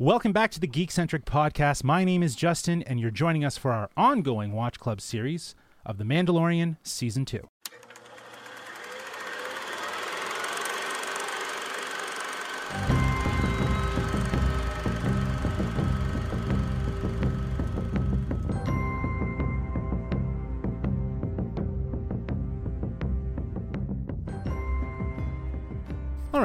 Welcome back to the Geekcentric Podcast. My name is Justin, and you're joining us for our ongoing Watch Club series of The Mandalorian Season 2.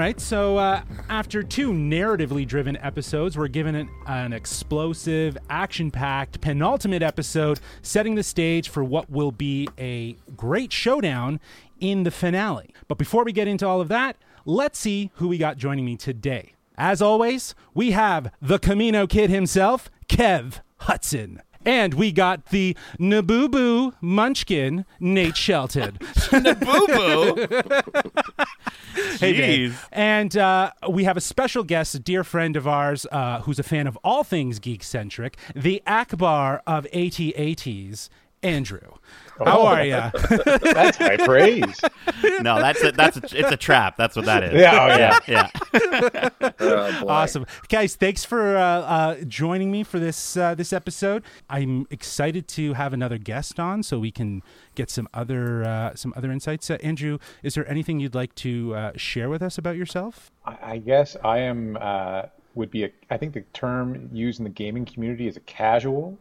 Right, so uh, after two narratively driven episodes, we're given an, an explosive, action packed penultimate episode, setting the stage for what will be a great showdown in the finale. But before we get into all of that, let's see who we got joining me today. As always, we have the Kamino Kid himself, Kev Hudson. And we got the Naboo Munchkin, Nate Shelton. Naboo Hey. And uh, we have a special guest, a dear friend of ours, uh, who's a fan of all things geek centric, the Ackbar of AT-ATs, Andrew. How Oh. are you? That's high praise. No, that's a, that's a, it's a trap. That's what that is. Yeah, oh, yeah. yeah. Oh, awesome, guys! Thanks for uh, uh, joining me for this uh, this episode. I'm excited to have another guest on, so we can get some other uh, some other insights. Uh, Andrew, is there anything you'd like to uh, share with us about yourself? I I guess I am uh, would be a. I think the term used in the gaming community is a casual.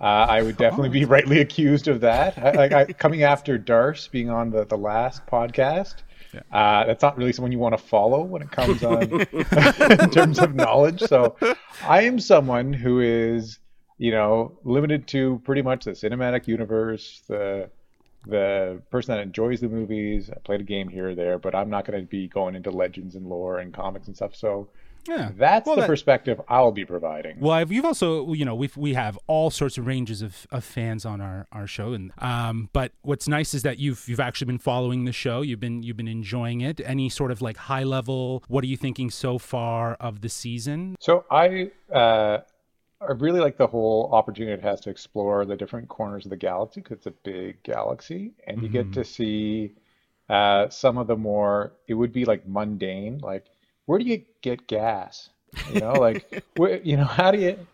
Uh, I would definitely be rightly accused of that. I, like I, coming after Darce being on the, the last podcast, uh, that's not really someone you want to follow when it comes on in terms of knowledge. So I am someone who is, you know, limited to pretty much the cinematic universe, the the person that enjoys the movies. I played a game here or there, but I'm not going to be going into legends and lore and comics and stuff. So Yeah, that's Well, the that- perspective I'll be providing. Well, I've, you've also, you know, we we have all sorts of ranges of, of fans on our, our show, and um, but what's nice is that you've you've actually been following the show. You've been you've been enjoying it. Any sort of like high level? What are you thinking so far of the season? So I uh, I really like the whole opportunity it has to explore the different corners of the galaxy because it's a big galaxy, and you get to see uh, some of the more it would be like mundane, like where do you get gas? You know, like where, you know how do you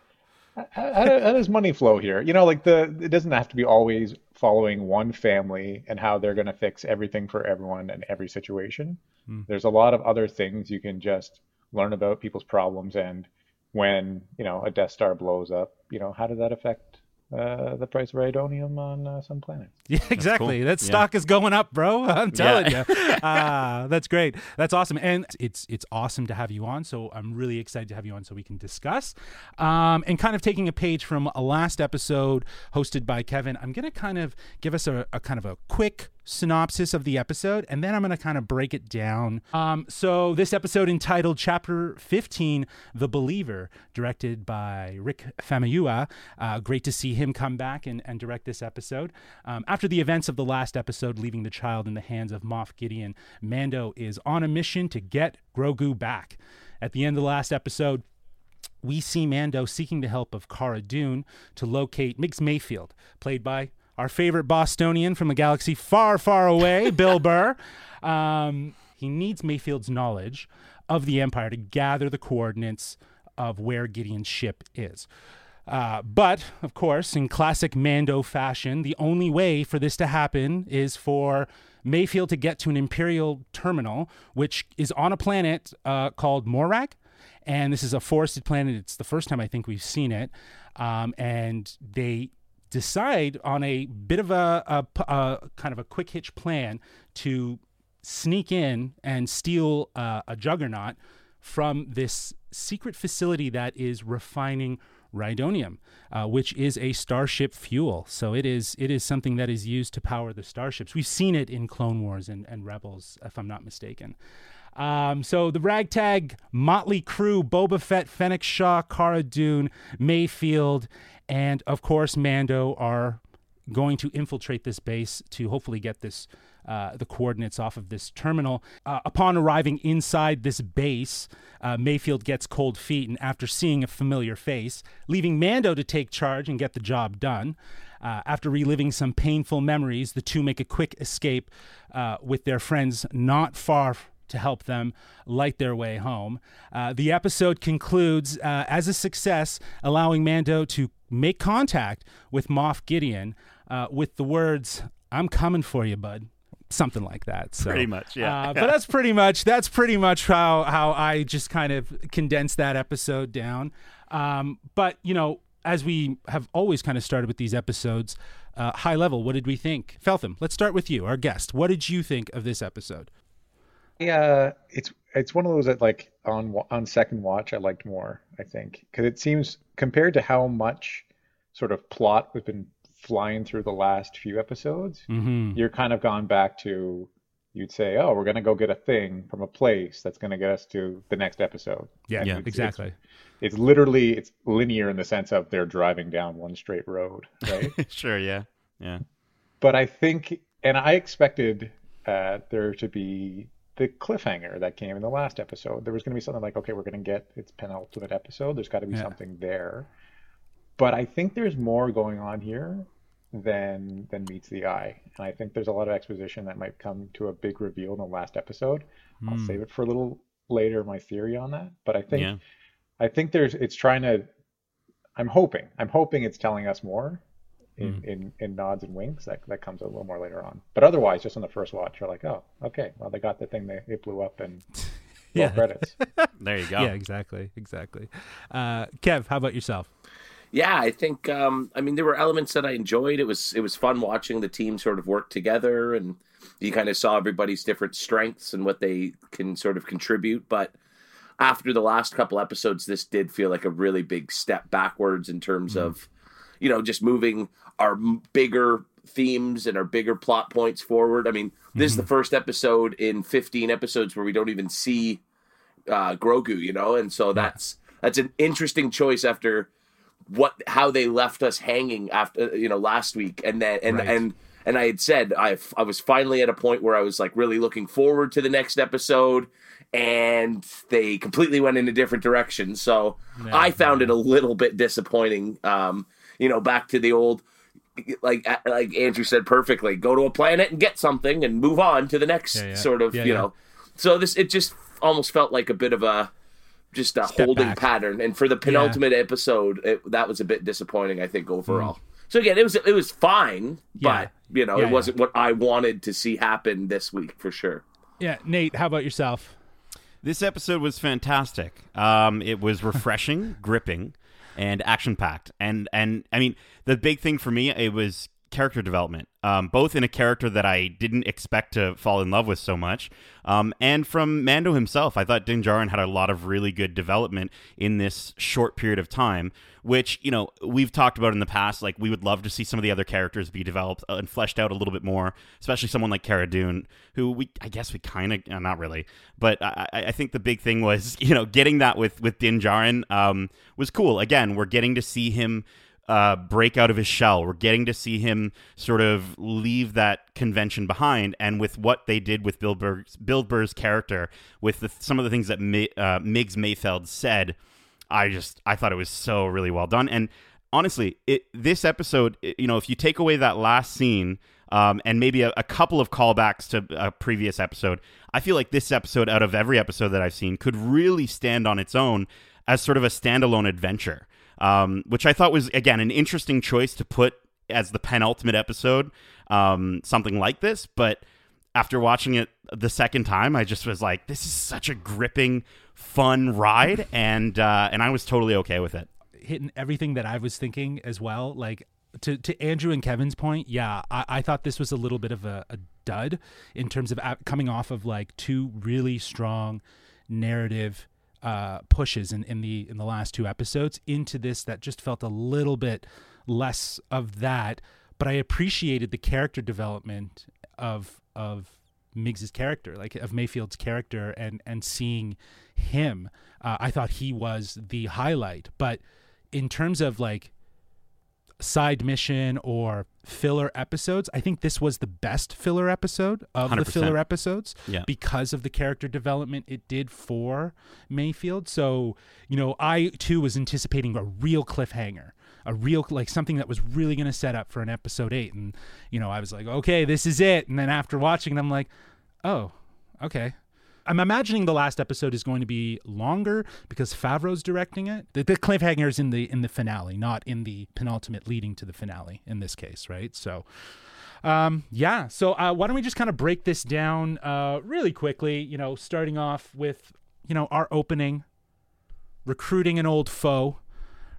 how, how, do- how does money flow here? You know, like the it doesn't have to be always following one family and how they're going to fix everything for everyone and every situation. Hmm. There's a lot of other things you can just learn about people's problems and when you know a Death Star blows up, you know how does that affect uh, the price of Rhydonium on uh, some planets? Yeah, exactly. cool. That Yeah. stock is going up, bro. I'm telling Yeah. you. Uh, that's great. That's awesome, and it's it's awesome to have you on. So I'm really excited to have you on, so we can discuss. Um, and kind of taking a page from a last episode hosted by Kevin, I'm gonna kind of give us a, a kind of a quick synopsis of the episode, and then I'm going to kind of break it down. Um, so, this episode entitled Chapter 15 The Believer, directed by Rick Famuyiwa. Uh, great to see him come back and, and direct this episode. Um, after the events of the last episode, leaving the child in the hands of Moff Gideon, Mando is on a mission to get Grogu back. At the end of the last episode, we see Mando seeking the help of Cara Dune to locate Migs Mayfield, played by our favorite Bostonian from a galaxy far, far away, Bill Burr. Um, he needs Mayfield's knowledge of the Empire to gather the coordinates of where Gideon's ship is. Uh, but, of course, in classic Mando fashion, the only way for this to happen is for Mayfield to get to an Imperial terminal, which is on a planet uh, called Morak and this is a forested planet. It's the first time I think we've seen it, um, and they decide on a bit of a kind of a quick hitch plan to sneak in and steal uh, a juggernaut from this secret facility that is refining rhydonium, uh, which is a starship fuel. So it is it is something that is used to power the starships. We've seen it in Clone Wars and, and Rebels, if I'm not mistaken. Um, so the ragtag motley crew: Boba Fett, Fennec Shand, Cara Dune, Mayfield, and of course Mando are going to infiltrate this base to hopefully get this uh, the coordinates off of this terminal. Uh, upon arriving inside this base, uh, Mayfield gets cold feet, and after seeing a familiar face, leaving Mando to take charge and get the job done. Uh, after reliving some painful memories, the two make a quick escape uh, with their friends not far to help them light their way home. Uh, the episode concludes uh, as a success, allowing Mando to make contact with Moff Gideon uh, with the words, I'm coming for you, bud. Something like that. So, Pretty much, yeah. uh, but that's pretty much that's pretty much how how I just kind of condensed that episode down. Um, but you know, as we have always kind of started with these episodes, uh, high level, what did we think? Feltham, let's start with you, our guest. What did you think of this episode? Yeah, it's it's one of those that like on on second watch I liked more, I think, because it seems compared to how much sort of plot we've been flying through the last few episodes, Mm-hmm. you're kind of gone back to you'd say, oh, we're gonna go get a thing from a place that's gonna get us to the next episode. Yeah, And Yeah, it's- exactly. It's, it's literally it's linear in the sense of they're driving down one straight road, right? sure, yeah, yeah. but I think, and I expected uh, there to be the cliffhanger that came in the last episode. There was going to be something like, okay, we're going to get its penultimate episode. There's got to be Yeah. something there. But I think there's more going on here than than meets the eye, and I think there's a lot of exposition that might come to a big reveal in the last episode. I'll Mm. save it for a little later. My theory on that, but I think Yeah. I think there's it's trying to. I'm hoping. I'm hoping it's telling us more in, Hmm. in, in nods and winks. That that comes a little more later on. But otherwise, just on the first watch, you're like, oh, okay. Well, they got the thing. They it blew up and Yeah. roll credits. There you go. Yeah, exactly, exactly. Uh, Kev, how about yourself? Yeah, I think um, I mean there were elements that I enjoyed. It was it was fun watching the team sort of work together, and you kind of saw everybody's different strengths and what they can sort of contribute. But after the last couple episodes, this did feel like a really big step backwards in terms of you know just moving our bigger themes and our bigger plot points forward. I mean, this is the first episode in 15 episodes where we don't even see uh, Grogu, you know, and so that's that's an interesting choice after what how they left us hanging after you know last week, and then and Right. and and I had said I I was finally at a point where I was like really looking forward to the next episode, and they completely went in a different direction. So I found it a little bit disappointing. Um, you know, back to the old like like Andrew said perfectly, go to a planet and get something and move on to the next Yeah, yeah. sort of Yeah, you yeah. know. So this it just almost felt like a bit of a just a Step holding back. pattern, and for the penultimate episode, it, that was a bit disappointing. I think overall. So again, it was it was fine, Yeah. but you know, Yeah, it wasn't what I wanted to see happen this week for sure. Yeah, Nate, how about yourself? This episode was fantastic. Um, it was refreshing, gripping, and action packed. And and I mean, the big thing for me, it was character development. Um, both in a character that I didn't expect to fall in love with so much, um, and from Mando himself. I thought Din Djarin had a lot of really good development in this short period of time. Which you know we've talked about in the past. Like we would love to see some of the other characters be developed uh, and fleshed out a little bit more, especially someone like Cara Dune, who we I guess we kind of uh, not really, but I, I I think the big thing was you know getting that with with Din Djarin um, was cool. Again, we're getting to see him uh, break out of his shell. We're getting to see him sort of leave that convention behind. And with what they did with Bill Burr's, Bill Burr's character, with the, some of the things that uh, Miggs Mayfeld said, I just I thought it was so really well done. And honestly, it this episode, it- you know, if you take away that last scene. Um, and maybe a, a couple of callbacks to a previous episode. I feel like this episode, out of every episode that I've seen, could really stand on its own as sort of a standalone adventure um, which I thought was again an interesting choice to put as the penultimate episode, um, something like this. But after watching it the second time, I just was like, "This is such a gripping, fun ride," and uh, and I was totally okay with it. hitting everything that I was thinking as well. Like to to Andrew and Kevin's point, yeah, I, I thought this was a little bit of a, a dud in terms of a- coming off of like two really strong narrative uh, pushes in, in the in the last two episodes into this that just felt a little bit less of that. But I appreciated the character development of of Miggs's character, like of Mayfield's character, and and seeing him, uh, I thought he was the highlight. But in terms of like side mission or filler episodes, I think this was the best filler episode of the 100%. filler episodes Yeah. because of the character development it did for Mayfield. So, you know, I too was anticipating a real cliffhanger, a real like something that was really going to set up for an episode 8 and you know, I was like, "Okay, this is it." And then after watching it, I'm like, "Oh, okay. I'm imagining the last episode is going to be longer because Favreau's directing it. The, the cliffhanger is in the in the finale, not in the penultimate leading to the finale in this case, right? So. Um, yeah. So uh, why don't we just kind of break this down uh, really quickly? You know, starting off with you know our opening, recruiting an old foe,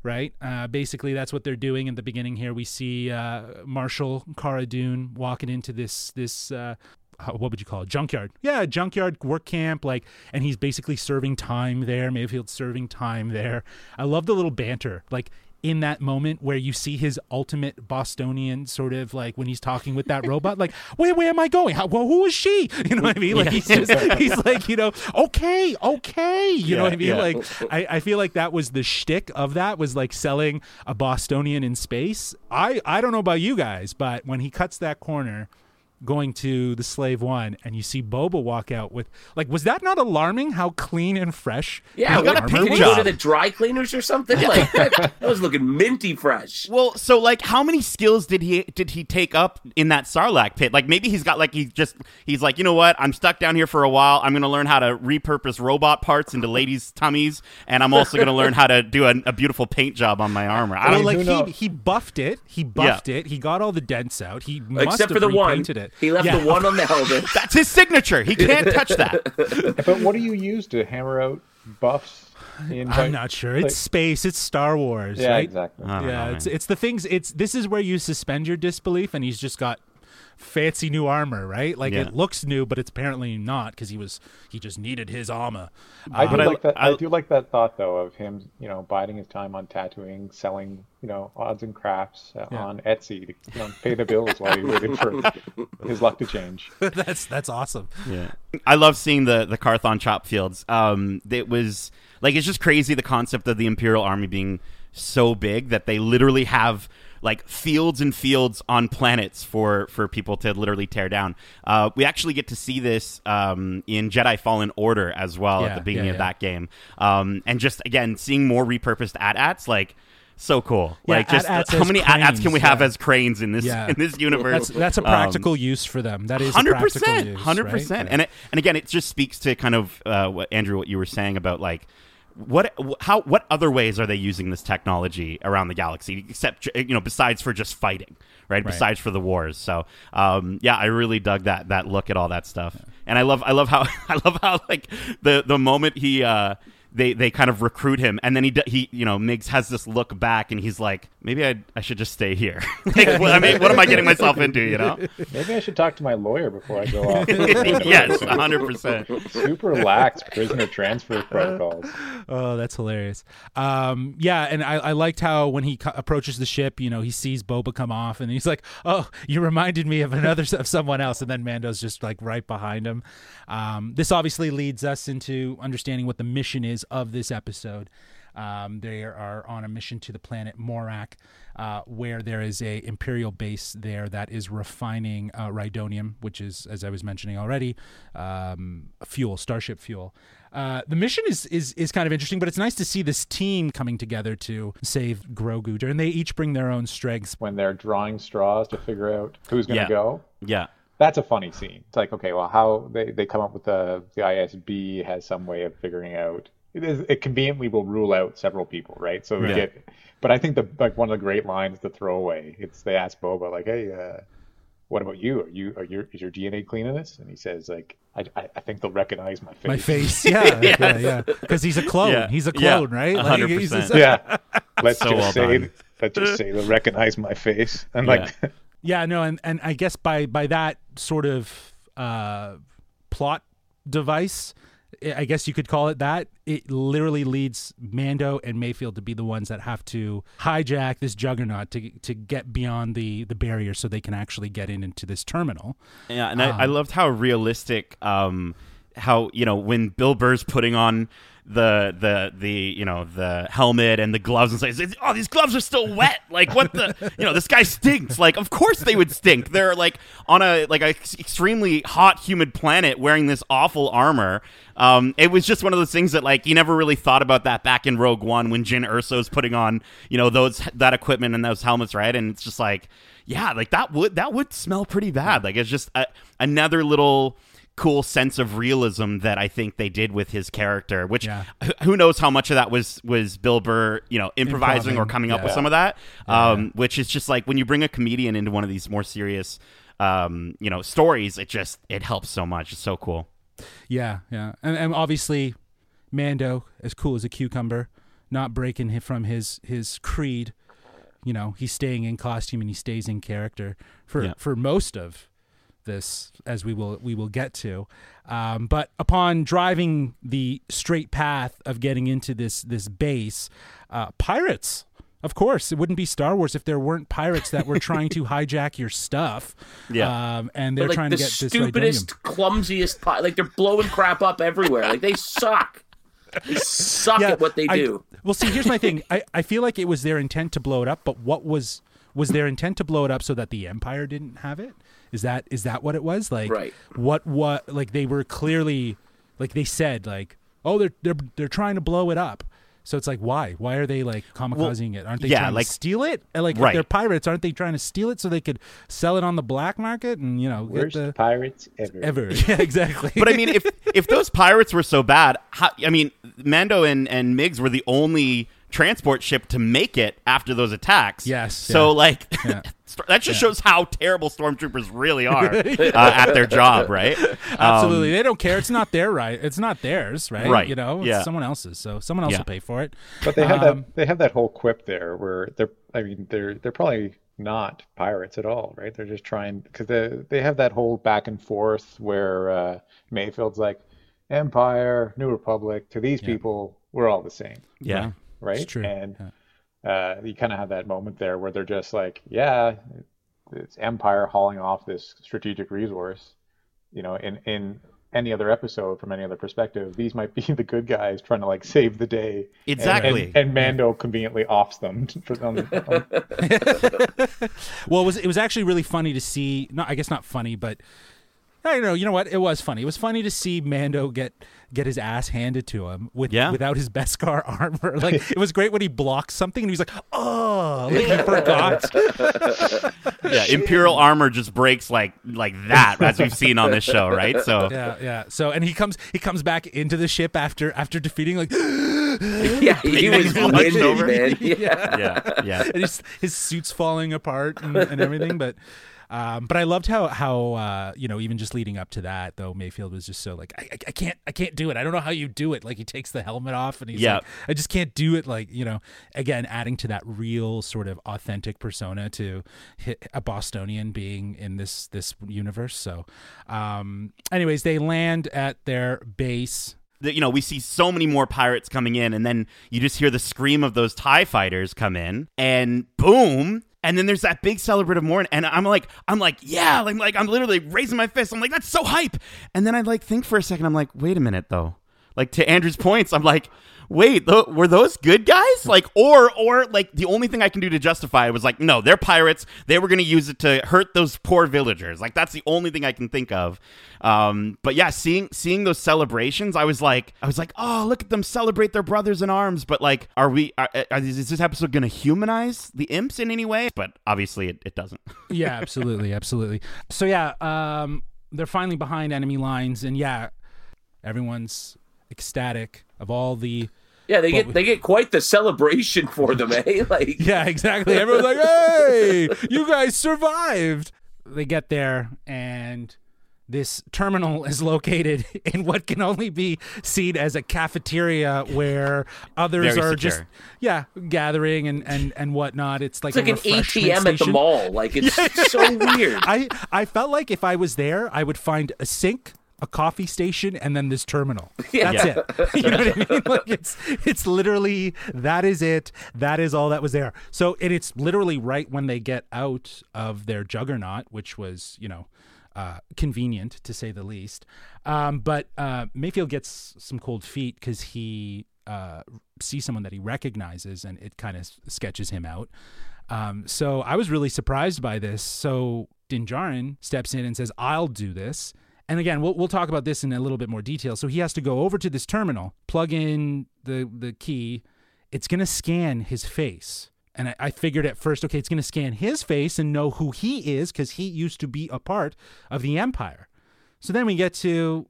right? Uh, basically, that's what they're doing in the beginning here. We see uh, Marshall Cara Dune walking into this this. Uh, what would you call it? Junkyard. Yeah, junkyard work camp. Like, and he's basically serving time there. Mayfield's serving time there. I love the little banter. Like, in that moment where you see his ultimate Bostonian sort of like when he's talking with that robot, like, where where am I going? How, well, who is she? You know what I mean? Like he's just he's like, you know, okay, okay. You know what I mean? yeah. Like I, I feel like that was the shtick of that was like selling a Bostonian in space. I I don't know about you guys, but when he cuts that corner going to the slave one and you see Boba walk out with like was that not alarming how clean and fresh Yeah, his got a armor paint Did was? he go job. to the dry cleaners or something? Like that, that was looking minty fresh. Well, so like, how many skills did he did he take up in that Sarlacc pit? Like, maybe he's got like he just he's like, you know what? I'm stuck down here for a while. I'm going to learn how to repurpose robot parts into ladies' tummies, and I'm also going to learn how to do a, a beautiful paint job on my armor. I Well, don't like he, he buffed it. He buffed it. He got all the dents out. He must Except have for the one. repainted it. He left Yeah. the one on the helmet. That's his signature. He can't touch that. But what do you use to hammer out buffs? In I'm not sure. It's like- space. It's Star Wars. yeah, right? exactly. Yeah, know, it's man. it's the things. It's this is where you suspend your disbelief, and he's just got fancy new armor, right? Like Yeah. it looks new, but it's apparently not because he was he just needed his armor. I do But I- like that. I, I- do like that thought though of him, you know, biding his time on tattooing, selling, you know, odds and crafts uh, Yeah. on Etsy to you know, pay the bills while he waited for his luck to change. that's that's awesome. Yeah, I love seeing the the Karthon chop fields. Um, it was like it's just crazy the concept of the Imperial Army being so big that they literally have like fields and fields on planets for for people to literally tear down. Uh, we actually get to see this um, in Jedi Fallen Order as well Yeah, at the beginning yeah, of that game, um, and just again seeing more repurposed AT-ATs like. So cool! Yeah, like, just AT-ATs how many AT-ATs can we have yeah. as cranes in this Yeah. in this universe? That's that's a Um, practical use for them. That is hundred percent, hundred percent. And it, and again, it just speaks to kind of uh, what Andrew, what you were saying about like what how what other ways are they using this technology around the galaxy except you know besides for just fighting right, Right. besides for the wars. So um yeah i really dug that that look at all that stuff. And i love i love how i love how like the the moment he uh they, they kind of recruit him, and then he d- he you know Miggs has this look back, and he's like, maybe I I should just stay here. like, what, I mean, what am I getting myself into? You know? Maybe I should talk to my lawyer before I go off. yes, hundred percent. Super lax prisoner transfer protocols. Oh, that's hilarious. Um, yeah, and I, I liked how when he co- approaches the ship, you know, he sees Boba come off, and he's like, "Oh, you reminded me of another of someone else." And then Mando's just like right behind him. Um, this obviously leads us into understanding what the mission is of this episode. Um, they are on a mission to the planet Morak, uh, where there is a imperial base there that is refining uh, rhydonium, which is, as I was mentioning already, um, fuel, starship fuel. Uh, the mission is, is is kind of interesting, but it's nice to see this team coming together to save Grogu, and they each bring their own strengths. When they're drawing straws to figure out who's going to Yeah. go, Yeah. that's a funny scene. It's like, okay, well, how they, they come up with the the ISB has some way of figuring out. It is it conveniently will rule out several people, right? So we Yeah. get. But I think the like one of the great lines, the throwaway, it's they ask Boba like, hey, uh, what about you? Are you are your is your DNA clean in this? And he says like, I I, I think they'll recognize my face. My face, yeah, yeah, yeah, because he's a clone. Yeah. He's a Yeah. clone, right? A hundred he's percent. just- yeah. Let's So just well say done. let's just say they'll recognize my face. And like Yeah, no, and, and I guess by by that sort of uh, plot device, I I guess you could call it that. It literally leads Mando and Mayfield to be the ones that have to hijack this juggernaut to to get beyond the the barrier, so they can actually get in into this terminal. Yeah, and I, I loved how realistic, um, how you know when Bill Burr's putting on the the the you know the helmet and the gloves and says, "Oh, these gloves are still wet. Like what the you know this guy stinks. Like of course they would stink. They're like on a like a extremely hot, humid planet wearing this awful armor. Um, it was just one of those things that like you never really thought about that back in Rogue One when Jyn Erso's putting on you know those that equipment and those helmets, right? And it's just like yeah, like that would that would smell pretty bad. Like it's just a, another little cool sense of realism that I think they did with his character. Which Yeah. who knows how much of that was was Bill Burr, you know, improvising or Improving, coming up with some of that. Um, Which is just like when you bring a comedian into one of these more serious, um, you know, stories, it just it helps so much. It's so cool. Yeah, yeah, and, and obviously, Mando as cool as a cucumber, not breaking from his his creed. You know, he's staying in costume and he stays in character for Yeah. for most of this, as we will we will get to. Um, but upon driving the straight path of getting into this this base, uh, pirates. Of course, it wouldn't be Star Wars if there weren't pirates that were trying to hijack your stuff. Yeah. um, and they're like trying the to get this stupidest, clumsiest, pi- like they're blowing crap up everywhere. Like they suck. They suck at what they I- do. well, see, here's my thing. I, I feel like it was their intent to blow it up, but what was was their intent to blow it up so that the Empire didn't have it? Is that is that what it was? Like, Right. what what like they were clearly like they said like, oh, they're they're they're trying to blow it up. So it's like, why? Why are they like kamikazing it? Aren't they yeah, trying like- to steal it? And, like, if Right. they're pirates, aren't they trying to steal it so they could sell it on the black market and you know get Worst the pirates ever. ever? Yeah, exactly. But I mean, if if those pirates were so bad, how, I mean, Mando and and Migs were the only transport ship to make it after those attacks. Yes, So yeah. like. Yeah. That just shows how terrible stormtroopers really are uh, at their job, right? Absolutely, Um, they don't care. It's not their right. It's not theirs, right? Right, You know, it's yeah. someone else's. So someone else Yeah. will pay for it. But they have Um, that they have that whole quip there where they're I mean they're they're probably not pirates at all, right? They're just trying because they they have that whole back and forth where uh, Mayfield's like Empire, New Republic. To these people, we're all the same, yeah. Right? It's true. And Yeah. uh, you kind of have that moment there where they're just like, yeah, it's Empire hauling off this strategic resource. You know, in in any other episode from any other perspective, these might be the good guys trying to like save the day. Exactly. And, and Mando conveniently offs them. For, on, on, Well, it was it was actually really funny to see. No, I guess not funny, but I don't know. You know what? It was funny. It was funny to see Mando get get his ass handed to him with Yeah. without his Beskar armor. Like it was great when he blocked something and he's like, "Oh, like he forgot." yeah, Imperial armor just breaks like like that, as we've seen on this show, right? So yeah, yeah. So and he comes he comes back into the ship after after defeating like Yeah, he was Hunched winded, over. man. Yeah. yeah, yeah. and his, his suit's falling apart and, and everything. But um, but I loved how how uh, you know even just leading up to that though Mayfield was just so like I, I, I can't I can't do it. I don't know how you do it. Like he takes the helmet off and he's Yeah. like I just can't do it. Like you know again adding to that real sort of authentic persona to hit a Bostonian being in this this universe. So um, anyways, they land at their base. you know, we see so many more pirates coming in, and then you just hear the scream of those TIE fighters come in, and boom. And then there's that big celebrative morning, and I'm like, I'm like, yeah, like, like I'm literally raising my fist. I'm like, that's so hype. And then I like think for a second, I'm like, wait a minute though. Like to Andrew's points, I'm like, wait, th- were those good guys? Like, or or like the only thing I can do to justify it was like, no, they're pirates. They were going to use it to hurt those poor villagers. Like that's the only thing I can think of. Um, but yeah, seeing seeing those celebrations, I was like, I was like, oh, look at them celebrate their brothers in arms. But like, are we? Are, are, is this episode going to humanize the imps in any way? But obviously, it, it doesn't. yeah, absolutely, absolutely. So yeah, um, they're finally behind enemy lines, and yeah, everyone's ecstatic of all the. Yeah, they But get we- they get quite the celebration for them, eh? Like Yeah, exactly. Everyone's like, "Hey, you guys survived!" They get there, and this terminal is located in what can only be seen as a cafeteria, where others Very are just yeah gathering and and and whatnot. It's like it's like a an refreshment ATM at the mall. Like it's so weird. I I felt like if I was there, I would find a sink, a coffee station, and then this terminal. Yeah. That's it. You know what I mean? Like it's it's literally that is it. That is all that was there. So and it's literally right when they get out of their juggernaut, which was you know. Uh, convenient to say the least, um, but uh, Mayfield gets some cold feet because he uh, sees someone that he recognizes, and it kind of sketches him out. Um, so I was really surprised by this. So Din Djarin steps in and says, I'll do this. And again, we'll, we'll talk about this in a little bit more detail. So he has to go over to this terminal, plug in the, the key. It's going to scan his face. And I, I figured at first, okay, it's going to scan his face and know who he is because he used to be a part of the Empire. So then we get to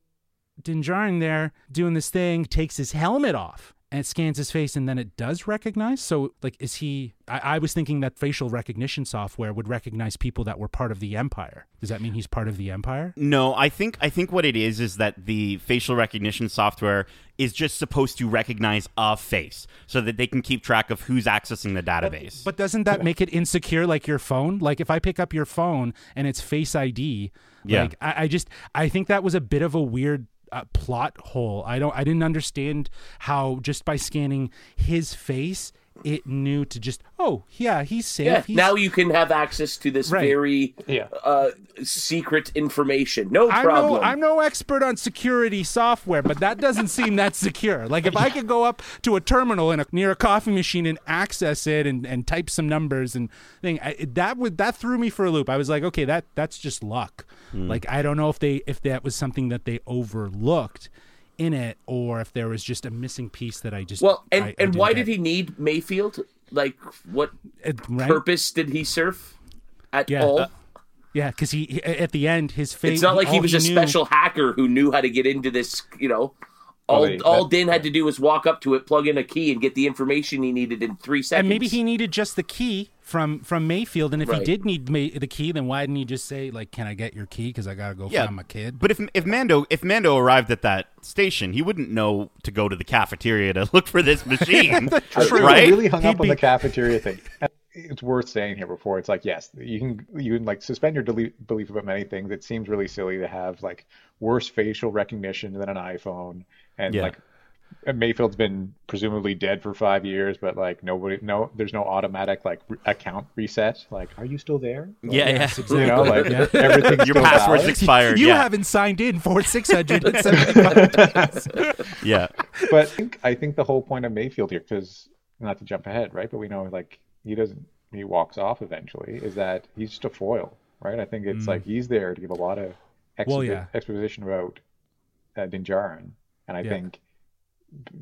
Din Djarin there doing this thing, takes his helmet off and it scans his face and then it does recognize. So, like, is he? I, I, was thinking that facial recognition software would recognize people that were part of the Empire. Does that mean he's part of the Empire? No, I think I think what it is is that the facial recognition software is just supposed to recognize a face so that they can keep track of who's accessing the database. But, but doesn't that make it insecure like your phone? Like if I pick up your phone and it's Face ID, yeah. like I, I just I think that was a bit of a weird uh, plot hole. I don't I didn't understand how just by scanning his face it knew to just oh yeah he's safe. Yeah, he's... now you can have access to this Right. very Yeah. uh, secret information. No I'm problem. no, I'm no expert on security software, but that doesn't seem that secure. Like if I could go up to a terminal in a, near a coffee machine and access it and, and type some numbers and thing, I, that would that threw me for a loop. I was like, okay, that that's just luck. Like I don't know if they if that was something that they overlooked in it or if there was just a missing piece that I just well, and I- and why get. did he need Mayfield? Like, what It- right? purpose did he serve at Yeah, all? uh, Yeah, because he, he- at the end his face. it's not like he was a knew- special hacker who knew how to get into this. You know, all Well, they- all that- Din had to do was walk up to it, plug in a key, and get the information he needed in three seconds. And maybe he needed just the key from from Mayfield. And if he did need May, the key, then why didn't he just say like, "Can I get your key? Because I gotta go Yeah, find my kid." But if if Mando if Mando arrived at that station, he wouldn't know to go to the cafeteria to look for this machine, I think right? I really hung He'd up on the cafeteria thing. It's worth saying here before. It's like yes, you can you can like suspend your deli- belief about many things. It seems really silly to have like worse facial recognition than an iPhone, and Yeah. like Mayfield's been presumably dead for five years, but like nobody, no, there's no automatic like re- account reset. Like, are you still there? Like, yeah, yeah. you know, like Yeah. everything's Your still password's valid. expired. you yeah, haven't signed in for six hundred and seventy-five. yeah. but I think I think the whole point of Mayfield here, because not to jump ahead, right? But we know like he doesn't he walks off eventually. Is that he's just a foil, right? I think it's like he's there to give a lot of expo- Mm. Well, yeah. exposition about uh, Din Djarin, and I Yeah. think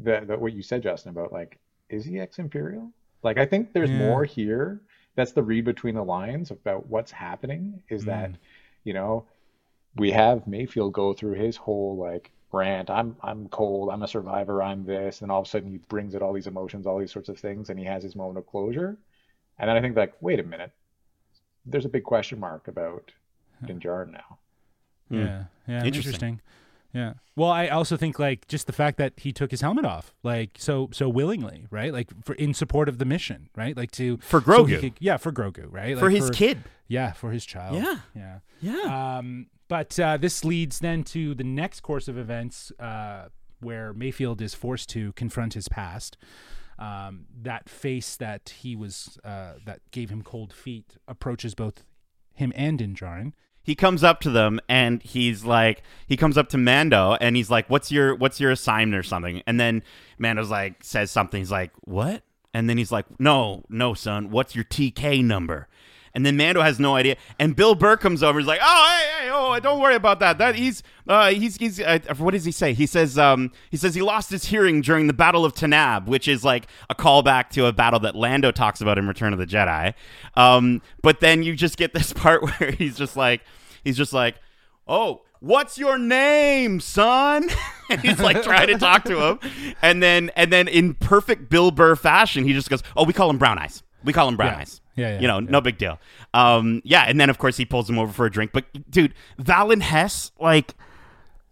that, that what you said, Justin, about like is he ex Imperial? Like I think there's Yeah. more here. That's the read between the lines about what's happening. Is that Mm. you know we have Mayfield go through his whole like rant. I'm I'm cold. I'm a survivor. I'm this, and all of a sudden he brings out all these emotions, all these sorts of things, and he has his moment of closure. And then I think like, wait a minute, there's a big question mark about Din now. Hmm. Yeah, yeah, Interesting. interesting. Yeah. Well, I also think like just the fact that he took his helmet off, like so so willingly, right? Like for in support of the mission, right? Like to For so Grogu. could- yeah, for Grogu, right? For Like, his kid. Yeah, for his child. Yeah. yeah. Yeah. Um, but uh, this leads then to the next course of events uh, where Mayfield is forced to confront his past. Um, that face that he was uh, that gave him cold feet approaches both him and Din Djarin. He comes up to them and he's like he comes up to Mando and he's like what's your what's your assignment or something? And then Mando's like says something. He's like what? And then he's like no no son. What's your TK number and then Mando has no idea. And Bill Burr comes over. He's like oh hey hey oh don't worry about that. That he's uh he's he's uh, what does he say? He says um he says he lost his hearing during the battle of Taanab which is like a callback to a battle that Lando talks about in Return of the Jedi. Um but then you just get this part where he's just like he's just like oh what's your name son? And he's like trying to talk to him. And then and then in perfect bill burr fashion he just goes oh we call him brown eyes. We call him brown Yeah. eyes Yeah, yeah, you know yeah. no big deal um yeah and then of course he pulls him over for a drink but dude valen hess like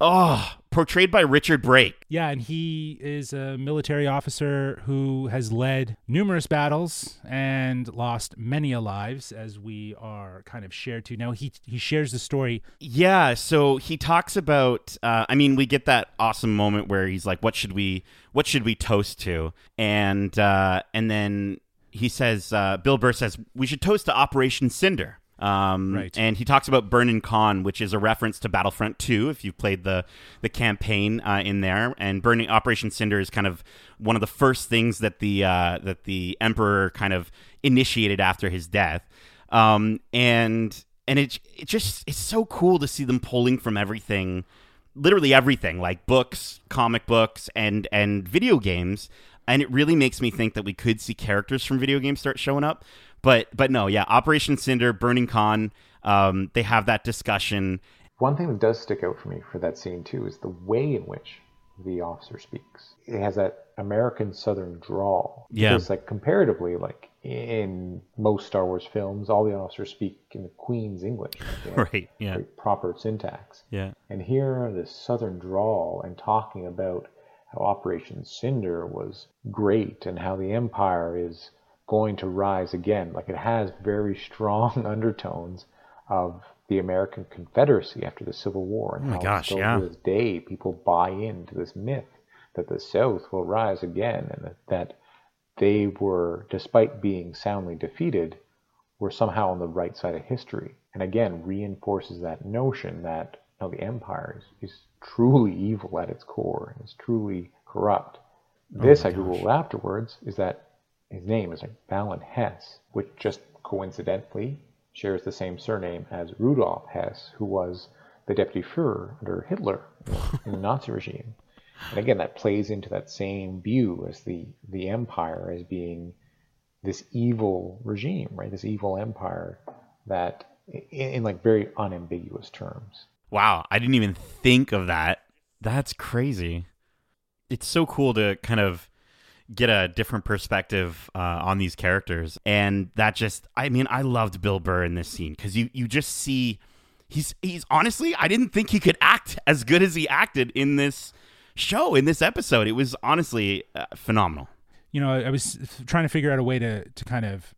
oh portrayed by richard brake Yeah, and he is a military officer who has led numerous battles and lost many lives, as we are kind of shared to. Now he he shares the story. Yeah, so he talks about uh, I mean, we get that awesome moment where he's like, What should we what should we toast to? And uh, and then he says uh, Bill Burr says, We should toast to Operation Cinder. Um, Right. And he talks about Burnin Konn, which is a reference to Battlefront 2, if you've played the the campaign uh, in there. And Burning Operation Cinder is kind of one of the first things that the uh, that the Emperor kind of initiated after his death. Um, and and it it just it's so cool to see them pulling from everything, literally everything, like books, comic books, and and video games. And it really makes me think that we could see characters from video games start showing up. But but no, yeah, Operation Cinder, Burnin Konn, um, they have that discussion. one thing that does stick out for me for that scene too is the way in which the officer speaks. It has that American Southern drawl. Yeah. Because like comparatively, like in most Star Wars films, all the officers speak in the Queen's English. Have Right. Yeah. proper syntax. Yeah. And here, this southern drawl and talking about how Operation Cinder was great and how the Empire is going to rise again. Like it has very strong undertones of the American Confederacy after the Civil War. And Oh my how gosh, still yeah. to this day people buy into this myth that the South will rise again and that, that they were, despite being soundly defeated, were somehow on the right side of history. And again, reinforces that notion that you know, the empire is, is truly evil at its core and is truly corrupt. Oh this I googled afterwards is that his name is like Valen Hess, which just coincidentally shares the same surname as Rudolf Hess, who was the deputy Führer under Hitler in the Nazi regime. And again, that plays into that same view as the, the empire as being this evil regime, right? This evil empire that, in, in like very unambiguous terms. Wow, I didn't even think of that. That's crazy. It's so cool to kind of get a different perspective uh, on these characters, and that just I mean I loved Bill Burr in this scene because you you just see he's he's honestly I didn't think he could act as good as he acted in this show in this episode. It was honestly uh, phenomenal. you know, I was trying to figure out a way to to kind of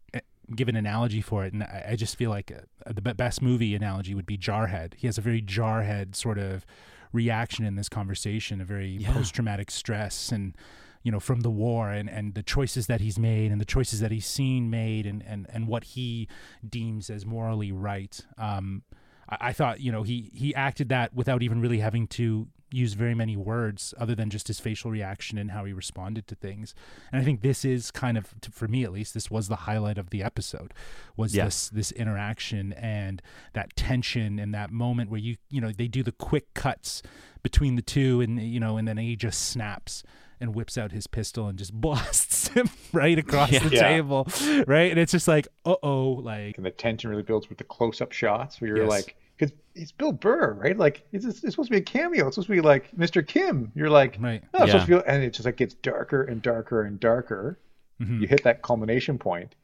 give an analogy for it, and I, I just feel like uh, the best movie analogy would be Jarhead. He has a very Jarhead sort of reaction in this conversation, a very Yeah. post traumatic stress, and you know, from the war, and and the choices that he's made, and the choices that he's seen made, and and and what he deems as morally right. Um, I, I thought, you know, he he acted that without even really having to use very many words other than just his facial reaction and how he responded to things. And I think this is kind of, for me at least, this was the highlight of the episode, was Yeah. this this interaction and that tension and that moment where you you know they do the quick cuts between the two, and you know, and then he just snaps and whips out his pistol and just blasts him right across the Yeah. table, right? And it's just like, uh oh, like And the tension really builds with the close-up shots where you're Yes. like, because it's Bill Burr, right? Like it's, it's supposed to be a cameo. It's supposed to be like Mr. Kim. You're like, right. no, it's Yeah. supposed to be, and it just like gets darker and darker and darker. Mhm. You hit that culmination point,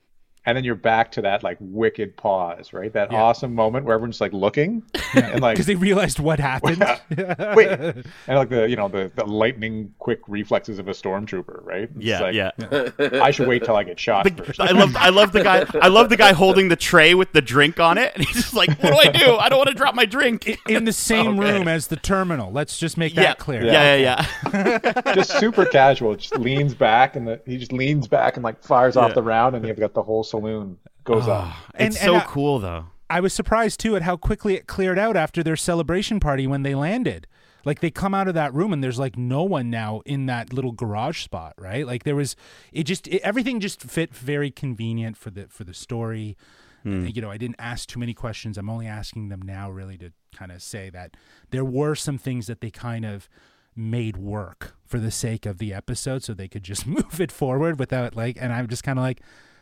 and then you're back to that like wicked pause, right? That Yeah. awesome moment where everyone's like looking and like because they realized what happened. Wait. and like the you know the, the lightning quick reflexes of a stormtrooper, right? It's Yeah, like, yeah. I should wait till I get shot The- first. I love I love the guy I love the guy holding the tray with the drink on it and he's just like what do I do I don't want to drop my drink in the same Okay. room as the terminal. Let's just make yeah that clear. yeah yeah yeah just super casual. Just leans back and the, he just leans back and like fires off the round, and you've got the whole saloon goes up. And- it's and so I- cool though I was surprised too at how quickly it cleared out after their celebration party when they landed. Like they come out of that room and there's like no one now in that little garage spot, right? Like there was it just it, everything just fit very convenient for the for the story. Hmm. Uh, you know, I didn't ask too many questions. I'm only asking them now really to kind of say that there were some things that they kind of made work for the sake of the episode so they could just move it forward without like and I'm just kind of like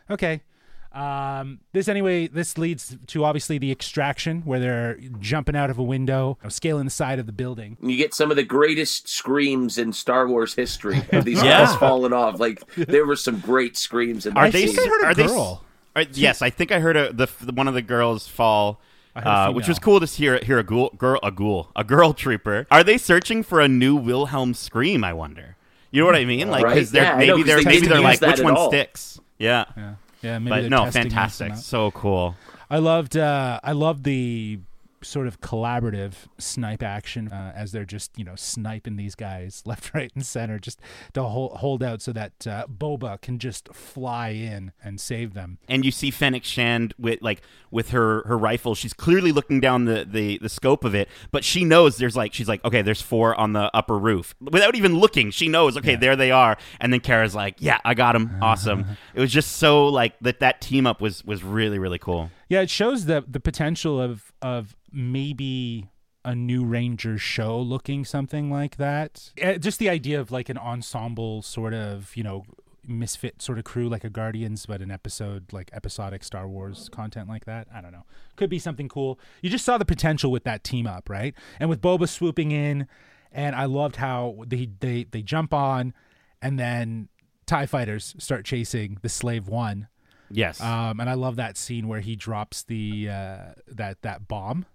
okay um, this anyway, this leads to obviously the extraction where they're jumping out of a window, scaling the side of the building. You get some of the greatest screams in Star Wars history of these Yeah. guys falling off. Like there were some great screams in are that they think I heard a are they girl. are- yes I think I heard a, the, the one of the girls fall I heard a uh, which was cool to hear hear a ghoul, girl a ghoul a girl trooper are they searching for a new Wilhelm scream I wonder you know what I mean like Right, because they're yeah, I know, maybe 'cause they're they maybe didn't they're like which one all. sticks yeah Yeah, yeah. Maybe but no fantastic so cool I loved. Uh, I loved the sort of collaborative snipe action uh, as they're just you know sniping these guys left, right, and center, just to hold, hold out so that uh, Boba can just fly in and save them. and you see Fennec Shand with like with her her rifle. She's clearly looking down the, the the scope of it, but she knows there's like she's like okay, there's four on the upper roof without even looking. She knows okay, there they are. And then Cara's like, yeah, I got him, awesome. it was just so like that that team up was was really really cool. Yeah, it shows the the potential of of maybe a new Rangers show looking something like that. Uh, Just the idea of like an ensemble sort of, you know, misfit sort of crew, like a Guardians, but an episode like episodic Star Wars content like that. I don't know. Could be something cool. You just saw the potential with that team up, right? And with Boba swooping in, and I loved how they they they jump on, and then Tie fighters start chasing the Slave One. Yes. Um, and I love that scene where he drops the uh, that that bomb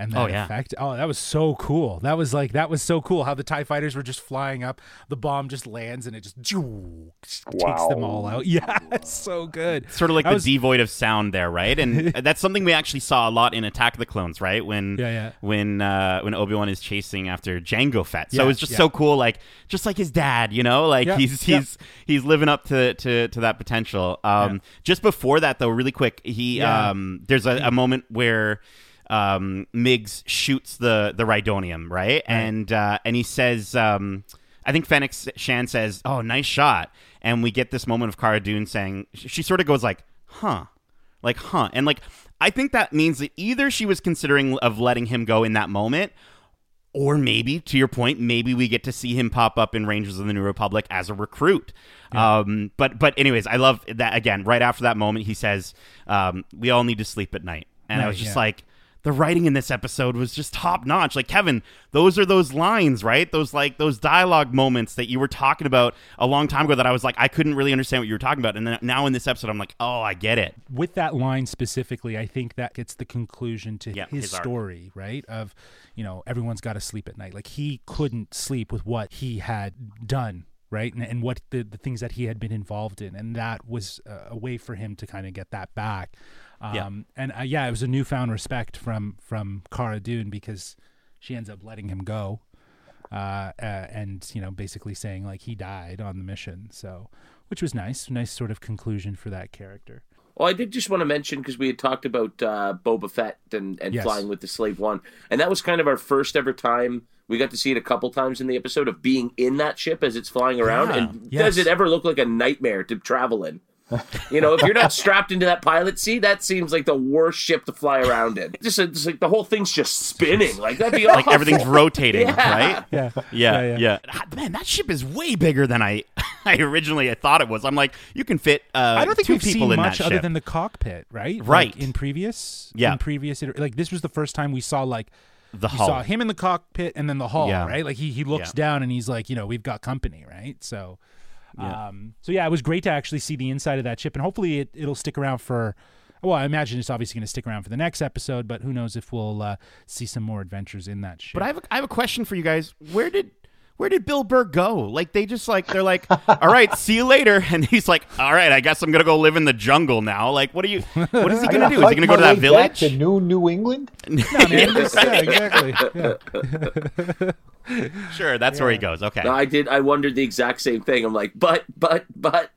and that Oh, yeah. effect. Oh, that was so cool. That was like that was so cool how the Tie fighters were just flying up. The bomb just lands and it just, just takes them all out. Yeah, it's so good. sort of like I the was- devoid of sound there, right? And that's something we actually saw a lot in Attack of the Clones, right? When Yeah, yeah. when uh, when Obi Wan is chasing after Jango Fett. So Yeah, it's just yeah. so cool, like just like his dad, you know, like Yeah, he's yeah. he's he's living up to to, to that potential. Um, Just before that, though, really quick, he Yeah. um, there's a, a moment where. Um, Migs shoots the the Rhydonium, right? And uh, and he says, um, I think Fennec Shand says, "Oh, nice shot," and we get this moment of Cara Dune saying, she sort of goes like, "Huh," like, "Huh," and like I think that means that either she was considering of letting him go in that moment, or maybe to your point, maybe we get to see him pop up in Rangers of the New Republic as a recruit. Um, but but anyways, I love that again. Right after that moment, he says, um, "We all need to sleep at night," and I was just yeah. like. The writing in this episode was just top notch. Like Kevin, those are those lines, right? Those like those dialogue moments that you were talking about a long time ago. That I was like, I couldn't really understand what you were talking about, and then now in this episode, I'm like, oh, I get it. with that line specifically, I think that gets the conclusion to Yeah, his, his story, right? Of, you know, everyone's got to sleep at night. Like he couldn't sleep with what he had done, right? And, and what the, the things that he had been involved in. And that was uh, a way for him to kind of get that back. Um, Yeah. And uh, yeah, it was a newfound respect from, from Cara Dune because she ends up letting him go. Uh, uh, and you know, basically saying like he died on the mission, so which was nice, nice sort of conclusion for that character. Well, I did just want to mention because we had talked about uh, Boba Fett and, and Yes. flying with the Slave One, and that was kind of our first ever time. We got to see it a couple times in the episode of being in that ship as it's flying around. Yeah, And yes. does it ever look like a nightmare to travel in? You know, if you're not strapped into that pilot seat, that seems like the worst ship to fly around in. Just, it's like the whole thing's just spinning. Like that'd be Like everything's rotating, Yeah. right? Yeah, Yeah, yeah, yeah, Ah, Man, that ship is way bigger than I, I originally I thought it was. I'm like, you can fit. Uh, I don't think 2 we've people seen in much that other than the cockpit, right? Like, Right. in previous, Yeah. in previous, iter- like this was the first time we saw like the we hull. saw him in the cockpit and then the hull, Yeah. right? Like he he looks Yeah. down and he's like, you know, we've got company, right? So, um, so yeah, it was great to actually see the inside of that ship, and hopefully it it'll stick around for. Well, I imagine it's obviously going to stick around for the next episode, but who knows if we'll uh, see some more adventures in that ship. But I have a, I have a question for you guys. Where did where did Bill Burr go? Like they just like they're like, all right, see you later, and he's like, all right, I guess I'm gonna go live in the jungle now. Like, what are you? What is he gonna do? Is he gonna go to that village? to New New England? No, man, just- yeah, exactly. Yeah. Sure, that's where he goes. Okay. I did. I wondered the exact same thing. I'm like, but, but, but,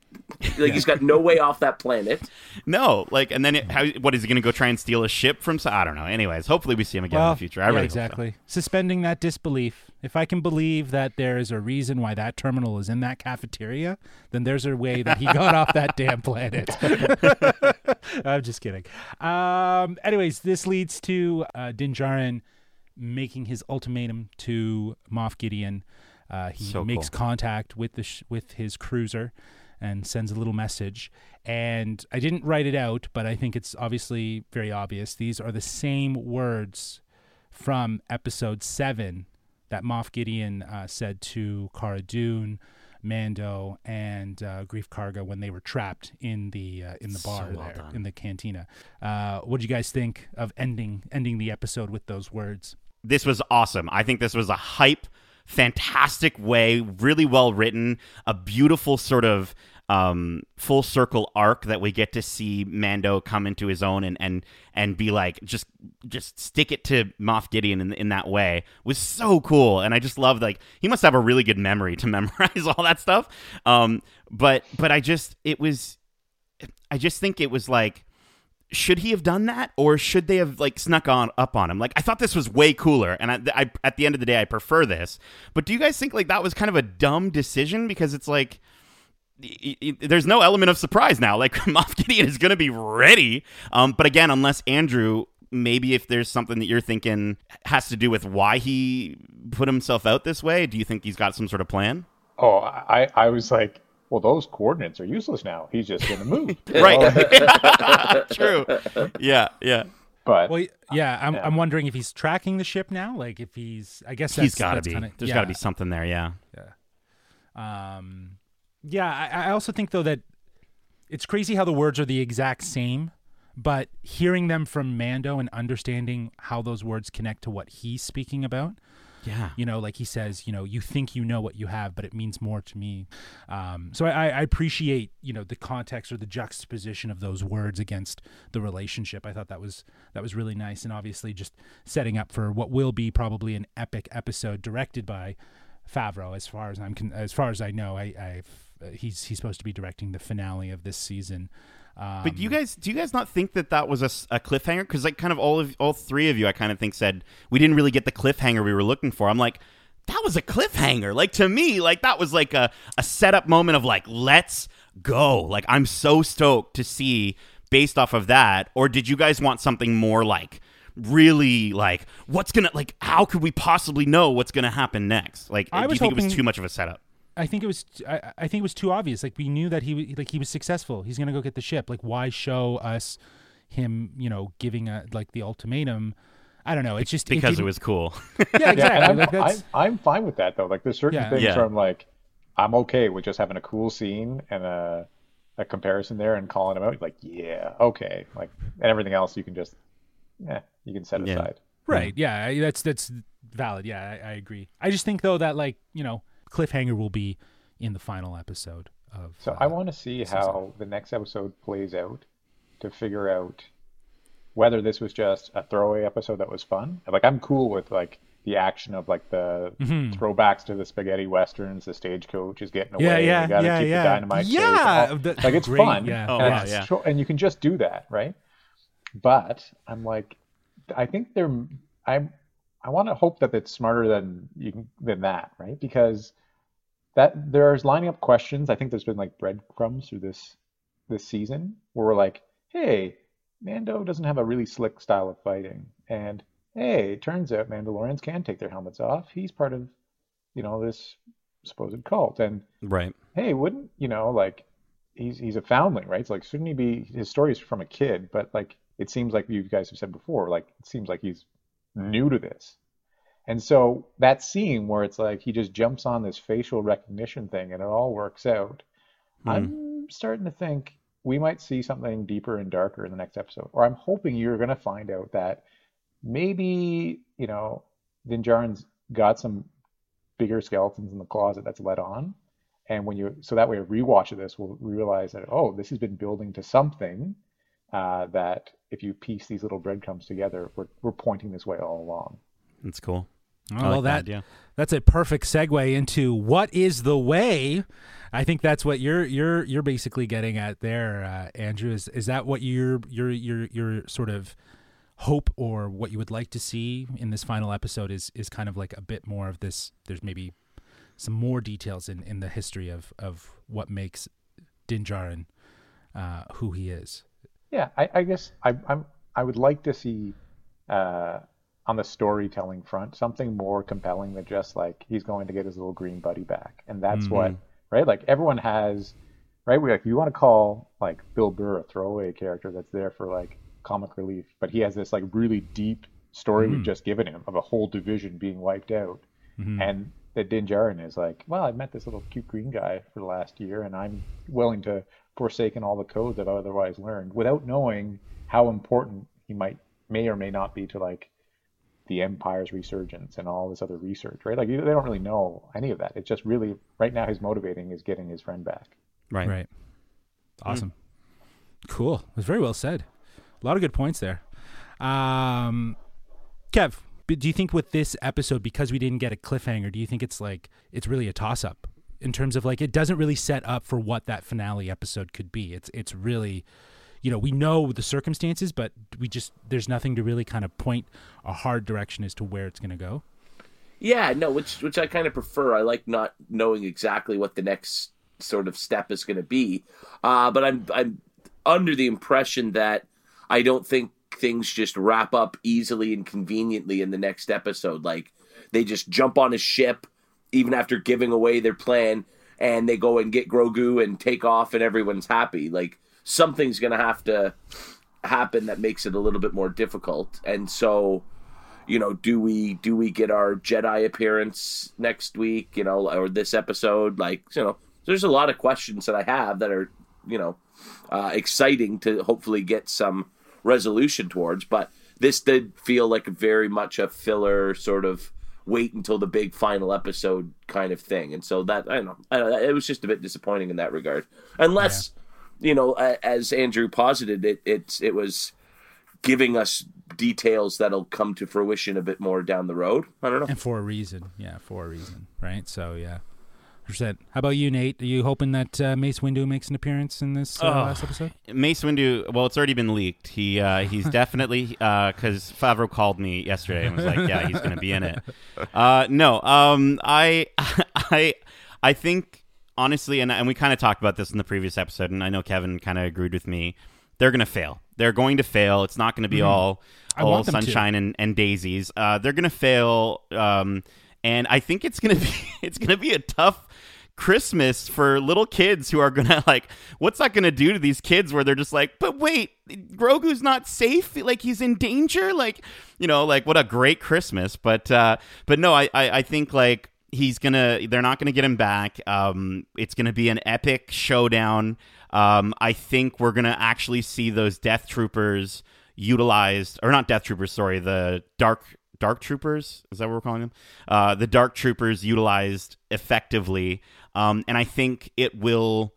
like he's got no way off that planet. No, like, and then it, how? What is he gonna go try and steal a ship from? So I don't know. Anyways, hopefully we see him again in the future. I yeah, really hope so. exactly. Suspending that disbelief. If I can believe that there is a reason why that terminal is in that cafeteria, then there's a way that he got off that damn planet. I'm just kidding. Um, anyways, this leads to uh, Din Djarin making his ultimatum to Moff Gideon. Uh, he So makes cool. contact with the sh- with his cruiser and sends a little message. And I didn't write it out, but I think it's obviously very obvious. These are the same words from episode seven that Moff Gideon uh, said to Cara Dune, Mando, and uh, Greef Karga when they were trapped in the uh, in the bar So well there in the cantina. Uh, what do you guys think of ending ending the episode with those words? This was awesome. I think this was a hype, fantastic way, really well written, a beautiful sort of um, full circle arc that we get to see Mando come into his own and and and be like just just stick it to Moff Gideon in in that way was so cool. And I just loved like he must have a really good memory to memorize all that stuff. Um, but but I just it was I just think it was like should he have done that or should they have like snuck on up on him? Like i thought this was way cooler and I, I at the end of the day i prefer this. But do you guys think like that was kind of a dumb decision? Because it's like y- y- there's no element of surprise now. Like Moff Gideon is going to be ready. Um but again unless andrew maybe if there's something that you're thinking has to do with why he put himself out this way do you think he's got some sort of plan? Oh, I, I was like, well, those coordinates are useless now. He's just going to move. right. True. Yeah. Yeah. But Well, yeah, I'm, Yeah. I'm wondering if he's tracking the ship now. Like if he's, I guess He's that's, got to be. Kinda, There's yeah. got to be something there. Yeah. Yeah. Um, yeah, I, I also think though that it's crazy how the words are the exact same, but hearing them from Mando and understanding how those words connect to what he's speaking about. Yeah. You know, like he says, you know, you think you know what you have, but it means more to me. Um, so I, I appreciate, you know, the context or the juxtaposition of those words against the relationship. I thought that was that was really nice, and obviously just setting up for what will be probably an epic episode directed by Favreau. As far as I'm, con- as far as I know, I, I've, uh, he's he's supposed to be directing the finale of this season. Um, But do you guys, do you guys not think that that was a cliffhanger? Because like kind of all of all three of you, I kind of think said we didn't really get the cliffhanger we were looking for. I'm like, that was a cliffhanger. Like to me, like that was like a a setup moment of like let's go. Like I'm so stoked to see based off of that. Or did you guys want something more like? really like what's gonna like how could we possibly know what's gonna happen next like I do you think it was too much of a setup I think it was I, I think it was too obvious. Like we knew that he w- like he was successful. He's gonna go get the ship. Like why show us him? You know, giving a like the ultimatum. I don't know. It's just because it, didn't- was cool yeah yeah, exactly. and I'm, like that's, I'm, I'm fine with that though. Like there's certain Yeah. things Yeah. where I'm like, I'm okay with just having a cool scene and a a comparison there and calling him out. Like, yeah, okay. Like, and everything else you can just, yeah, you can set Yeah. aside. right. Yeah, I- that's that's valid. Yeah, I, I agree. I just think though that like you know cliffhanger will be in the final episode of. So uh, I want to see how the next episode plays out to figure out whether this was just a throwaway episode that was fun. Like I'm cool with like the action of like the Mm-hmm. throwbacks to the spaghetti westerns. The stagecoach is getting away. Yeah, yeah, you gotta yeah, keep yeah. the dynamite Yeah, all- the- like it's great, fun. yeah. Oh, and, wow, yeah. tro- and you can just do that, right? But I'm like, I think they're. I'm. I want to hope that it's smarter than you can, than that, right? Because that there's lining up questions. I think there's been like breadcrumbs through this this season where we're like, hey, Mando doesn't have a really slick style of fighting, and hey, it turns out Mandalorians can take their helmets off. He's part of, you know, this supposed cult, and right hey, wouldn't you know, like he's he's a foundling, right? So like, shouldn't he be? His story is from a kid, but like it seems like you guys have said before, like it seems like he's new to this. And so that scene where it's like he just jumps on this facial recognition thing and it all works out, I'm starting to think we might see something deeper and darker in the next episode. Or I'm hoping you're going to find out that maybe, you know, Din Djarin's got some bigger skeletons in the closet that's let on. And when you, so that way a rewatch of this will realize that, oh, this has been building to something uh, that if you piece these little breadcrumbs together, we're, we're pointing this way all along. that's cool Oh, well, like that yeah that's a perfect segue into what is the way. I think that's what you're you're you're basically getting at there, uh, Andrew. Is is that what your your your your sort of hope or what you would like to see in this final episode is is kind of like a bit more of this. There's maybe some more details in in the history of of what makes Din Djarin uh, who he is. Yeah, I, I guess I, I'm I would like to see uh, on the storytelling front something more compelling than just like he's going to get his little green buddy back, and that's what mm-hmm. right. Like everyone has right. We like you want to call like Bill Burr a throwaway character that's there for like comic relief, but he has this like really deep story we've mm. just given him of a whole division being wiped out, mm-hmm. and that Din Djarin is like, well, I met this little cute green guy for the last year, and I'm willing to forsaken all the codes that I've otherwise learned without knowing how important he might may or may not be to like the empire's resurgence and all this other research, right? Like they don't really know any of that. It's just really right now his motivating is getting his friend back. right Right. Awesome. Cool. It was very well said. A lot of good points there. Um, Kev, do you think with this episode, because we didn't get a cliffhanger, do you think it's like it's really a toss up in terms of like it doesn't really set up for what that finale episode could be? It's it's really, you know, we know the circumstances, but we just there's nothing to really kind of point a hard direction as to where it's going to go. Yeah, no, which which I kind of prefer. I like not knowing exactly what the next sort of step is going to be. Uh, but I'm I'm under the impression that I don't think things just wrap up easily and conveniently in the next episode. Like they just jump on a ship even after giving away their plan and they go and get Grogu and take off and everyone's happy. Like something's going to have to happen that makes it a little bit more difficult. And so, you know, do we do we get our Jedi appearance next week, you know, or this episode like, you know, there's a lot of questions that I have that are, you know, uh, exciting to hopefully get some resolution towards, but this did feel like very much a filler sort of wait until the big final episode kind of thing. And so that I don't know, I don't know it was just a bit disappointing in that regard. Unless yeah. You know, as Andrew posited, it it it was giving us details that'll come to fruition a bit more down the road. I don't know. And for a reason, yeah, for a reason, right? So yeah. Percent. How about you, Nate? Are you hoping that uh, Mace Windu makes an appearance in this uh, oh, last episode? Mace Windu. Well, it's already been leaked. He uh, he's definitely because uh, Favreau called me yesterday and was like, "Yeah, he's going to be in it." Uh, no, um, I I I think honestly, and and we kind of talked about this in the previous episode, and I know Kevin kind of agreed with me. They're going to fail. They're going to fail. It's not going to be mm. all all sunshine and, and daisies. Uh, they're going to fail. Um, and I think it's gonna be it's gonna be a tough Christmas for little kids who are gonna like, what's that gonna do to these kids where they're just like, but wait, Grogu's not safe, like he's in danger, like you know, like what a great Christmas. But uh, but no, I, I I think like he's gonna they're not gonna get him back. Um, it's gonna be an epic showdown. Um, I think we're gonna actually see those Death Troopers utilized, or not Death Troopers, sorry, the Dark Dark Troopers. Is that what we're calling them? Uh, the Dark Troopers utilized effectively, um, and I think it will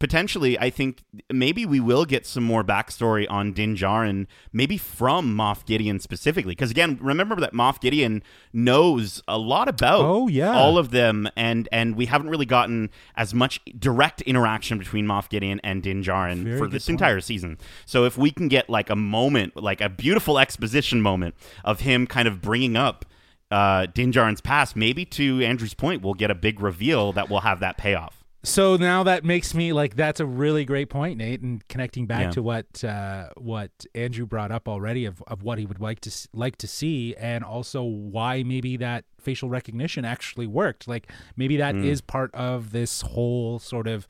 potentially, I think maybe we will get some more backstory on Din Djarin, maybe from Moff Gideon specifically. Because again, remember that Moff Gideon knows a lot about oh, yeah. all of them, and and we haven't really gotten as much direct interaction between Moff Gideon and Din Djarin Very for this point. entire season. So if we can get like a moment, like a beautiful exposition moment of him kind of bringing up uh, Din Djarin's past, maybe to Andrew's point, we'll get a big reveal that will have that payoff so now that makes me like that's a really great point, Nate, and connecting back yeah. to what uh, what Andrew brought up already of, of what he would like to like to see, and also why maybe that facial recognition actually worked. Like maybe that mm. is part of this whole sort of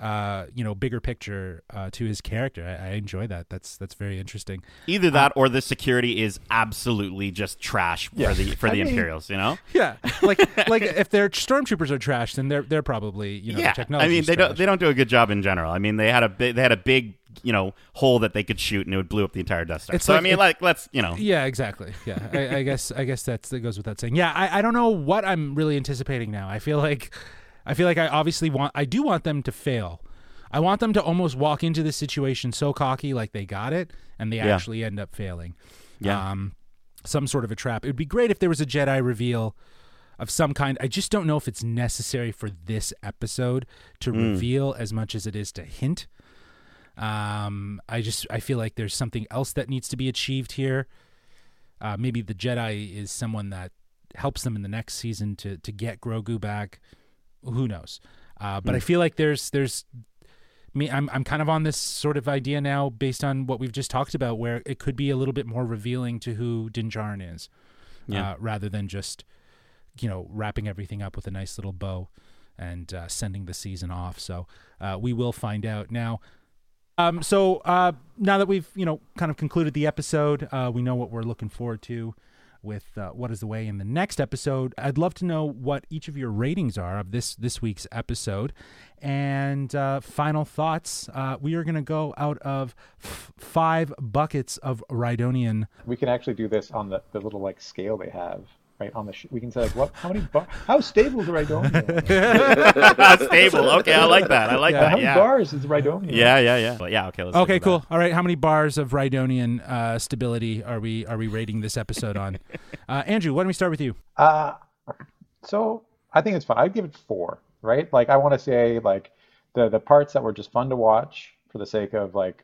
uh, you know, bigger picture uh, to his character. I, I, enjoy that. That's that's very interesting. Either uh, that, uh, or the security is absolutely just trash yeah. for the for I the mean, Imperials. You know? Yeah, like like if their stormtroopers are trash, then they're they're probably you know yeah. technology. I mean, they trash. don't they don't do a good job in general. I mean, they had a big they had a big you know hole that they could shoot and it would blew up the entire Death Star. It's so like, I mean, like let's you know. Yeah, exactly. Yeah, I, I guess I guess that's that goes without saying. Yeah, I, I don't know what I'm really anticipating now. I feel like I feel like I obviously want I do want them to fail. I want them to almost walk into the situation so cocky like they got it and they yeah. actually end up failing. Yeah. Um, some sort of a trap. It would be great if there was a Jedi reveal of some kind. I just don't know if it's necessary for this episode to mm. reveal as much as it is to hint. Um, I just I feel like there's something else that needs to be achieved here. Uh, maybe the Jedi is someone that helps them in the next season to to get Grogu back. Who knows? Uh, but mm. I feel like there's there's me I'm I'm kind of on this sort of idea now based on what we've just talked about where it could be a little bit more revealing to who Din Djarin is. Yeah. Uh, rather than just you know wrapping everything up with a nice little bow and uh, sending the season off. So uh, we will find out now. Um, so uh, now that we've you know kind of concluded the episode, uh, we know what we're looking forward to with uh, what is the way in the next episode. I'd love to know what each of your ratings are of this this week's episode, and uh, final thoughts. Uh, we are going to go out of f- five buckets of Rhydonian. We can actually do this on the, the little like scale they have right on the sh- we can say like what how many bar- how stable is Rhydonian? Stable. Okay i like that. I like yeah, that how many yeah. bars is Rhydonian? Yeah yeah yeah. But yeah okay okay cool. All right how many bars of Rhydonian uh, stability are we are we rating this episode on? Uh, andrew why don't we start with you? Uh so i think it's fun i'd give it four right? Like i want to say like the the parts that were just fun to watch for the sake of like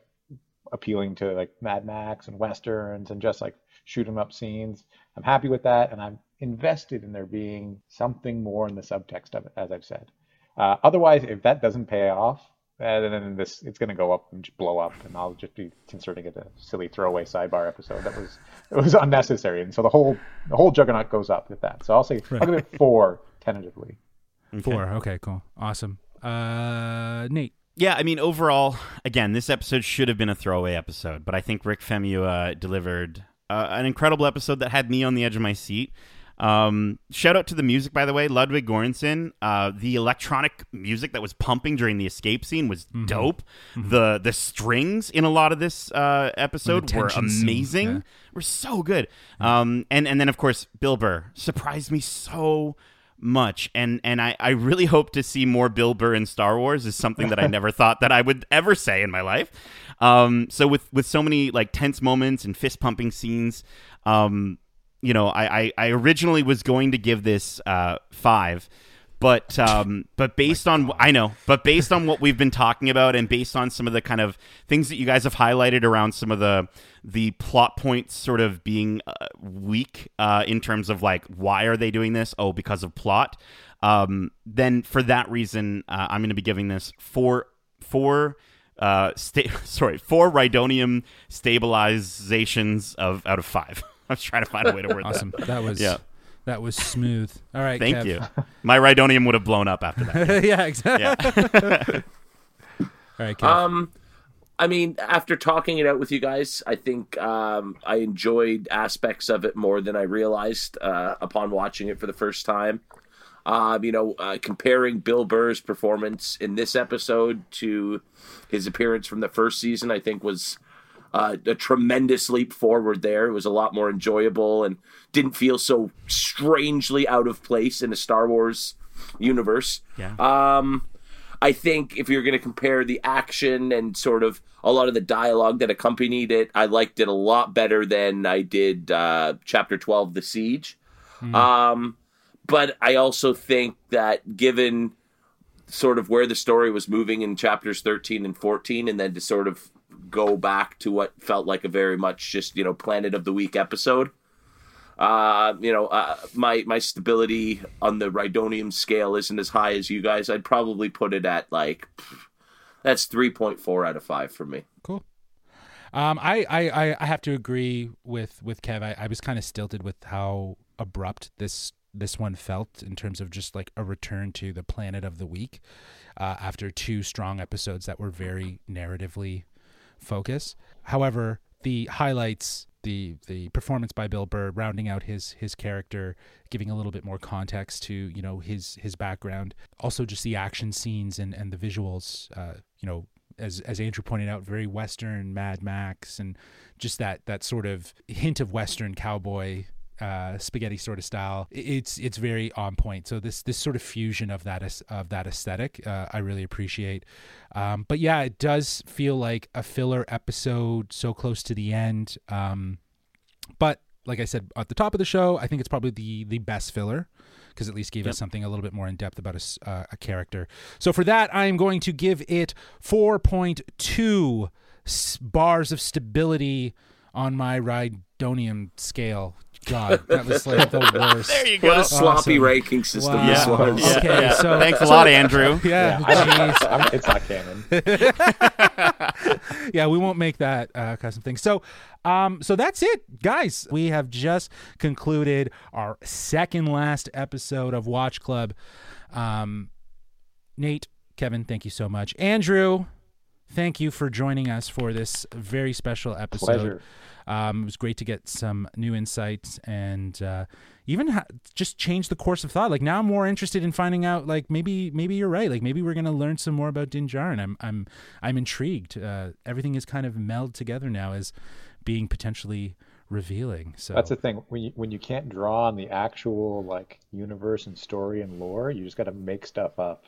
appealing to like mad max and westerns and just like shoot 'em up scenes i'm happy with that and i'm invested in there being something more in the subtext of it, as I've said. Uh, otherwise, if that doesn't pay off, uh, then this it's going to go up and just blow up, and I'll just be inserting it a silly throwaway sidebar episode that was it was unnecessary, and so the whole the whole juggernaut goes up with that. So I'll say right. I'll give it four tentatively. Four. Okay, cool. Awesome. Uh, Nate. Yeah, I mean, overall, again, this episode should have been a throwaway episode, but I think Rick Famuyiwa delivered uh, an incredible episode that had me on the edge of my seat. Um, shout out to the music, by the way, Ludwig Göransson. Uh, the electronic music that was pumping during the escape scene was Mm-hmm. dope. The the strings in a lot of this uh, episode were amazing. yeah. Were so good. Um, and and then of course Bill Burr surprised me so much and and I, I really hope to see more Bill Burr in Star Wars is something that I never thought that I would ever say in my life. Um, so with with so many like tense moments and fist pumping scenes, um, you know, I, I, I originally was going to give this uh, five, but um, but based on I know, but based on what we've been talking about and based on some of the kind of things that you guys have highlighted around some of the the plot points sort of being uh, weak uh, in terms of like why are they doing this? Oh, because of plot. Um, then for that reason, uh, I'm going to be giving this four four uh sta- sorry four rhydonium stabilizations of out of five i was trying to find a way to word Awesome. That was Yeah. that was smooth. All right. thank Kev. you my rhydonium would have blown up after that yeah. Exactly. yeah All right. Kev. Um, I mean, after talking it out with you guys, I think um, I enjoyed aspects of it more than I realized uh, upon watching it for the first time. Um, you know, uh, comparing Bill Burr's performance in this episode to his appearance from the first season, I think was uh, a tremendous leap forward there. It was a lot more enjoyable and didn't feel so strangely out of place in a Star Wars universe. Yeah. Um, I think if you're going to compare the action and sort of a lot of the dialogue that accompanied it, I liked it a lot better than I did uh, Chapter 12, The Siege. Um, but I also think that given sort of where the story was moving in chapters 13 and 14, and then to sort of go back to what felt like a very much just, you know, Planet of the Week episode, uh, you know, uh, my my stability on the Rhydonium scale isn't as high as you guys. I'd probably put it at like that's three point four out of five for me. Cool. Um, I, I, I- I have to agree with with Kev. I, I was kind of stilted with how abrupt this this one felt in terms of just like a return to the planet of the week uh, after two strong episodes that were very narratively focused. However, the highlights, the the performance by Bill Burr, rounding out his his character, giving a little bit more context to you know his his background, also just the action scenes and and the visuals. Uh, you know, as as Andrew pointed out, very Western Mad Max, and just that that sort of hint of Western cowboy uh, spaghetti sort of style. It's it's very on point. So this this sort of fusion of that of that aesthetic, uh, I really appreciate. Um, but yeah, it does feel like a filler episode, so close to the end. Um, but like I said at the top of the show, I think it's probably the the best filler because at least gave us something a little bit more in depth about a, uh, a character. So for that, I am going to give it 4.2 s- bars of stability on my Rhydonium scale. God, that was like the worst. there you What a sloppy Awesome. ranking system Wow. this yeah, was. yeah, Okay, yeah. so- thanks a so- lot andrew Yeah, Yeah, I don't, jeez. I'm- it's not canon. yeah, we won't make that uh, custom thing. So, um, so that's it, guys. We have just concluded our second last episode of Watch Club. Um, Nate, Kevin, thank you so much. Andrew, thank you for joining us for this very special episode. Pleasure. Um, it was great to get some new insights and uh, even ha- just change the course of thought. Like now, I'm more interested in finding out. Like maybe, maybe you're right. Like maybe we're gonna learn some more about Din Djarin. I'm, I'm, I'm intrigued. Uh, everything is kind of melded together now as being potentially revealing. So That's the thing. When you when you can't draw on the actual like universe and story and lore, you just got to make stuff up.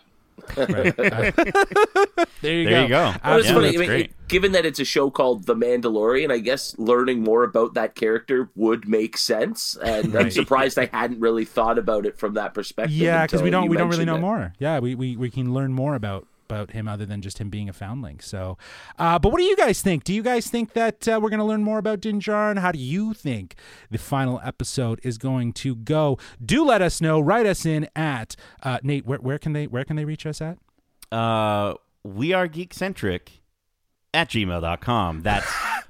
Right. There you there go. you go Well, it's yeah, funny. that's I mean, great given that it's a show called The Mandalorian, I guess learning more about that character would make sense. And I'm surprised I hadn't really thought about it from that perspective. Yeah, because we don't we don't really know it. more. Yeah, we, we we can learn more about about him other than just him being a foundling. So, uh, but what do you guys think? Do you guys think that uh, we're going to learn more about Din Djarin? How do you think the final episode is going to go? Do let us know. Write us in at uh, Nate. Where, where can they where can they reach us at? uh we are geekcentric at gmail.com that's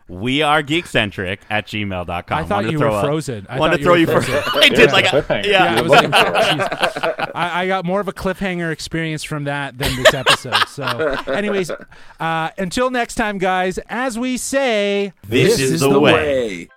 we are geekcentric at gmail.com I thought Wanted to you throw were frozen. I wanted to throw you you for frozen. I did Yeah, like a, cliffhanger. yeah, Yeah, I was like. I, I got more of a cliffhanger experience from that than this episode. So, anyways, uh, until next time, guys. As we say, This is the way. way.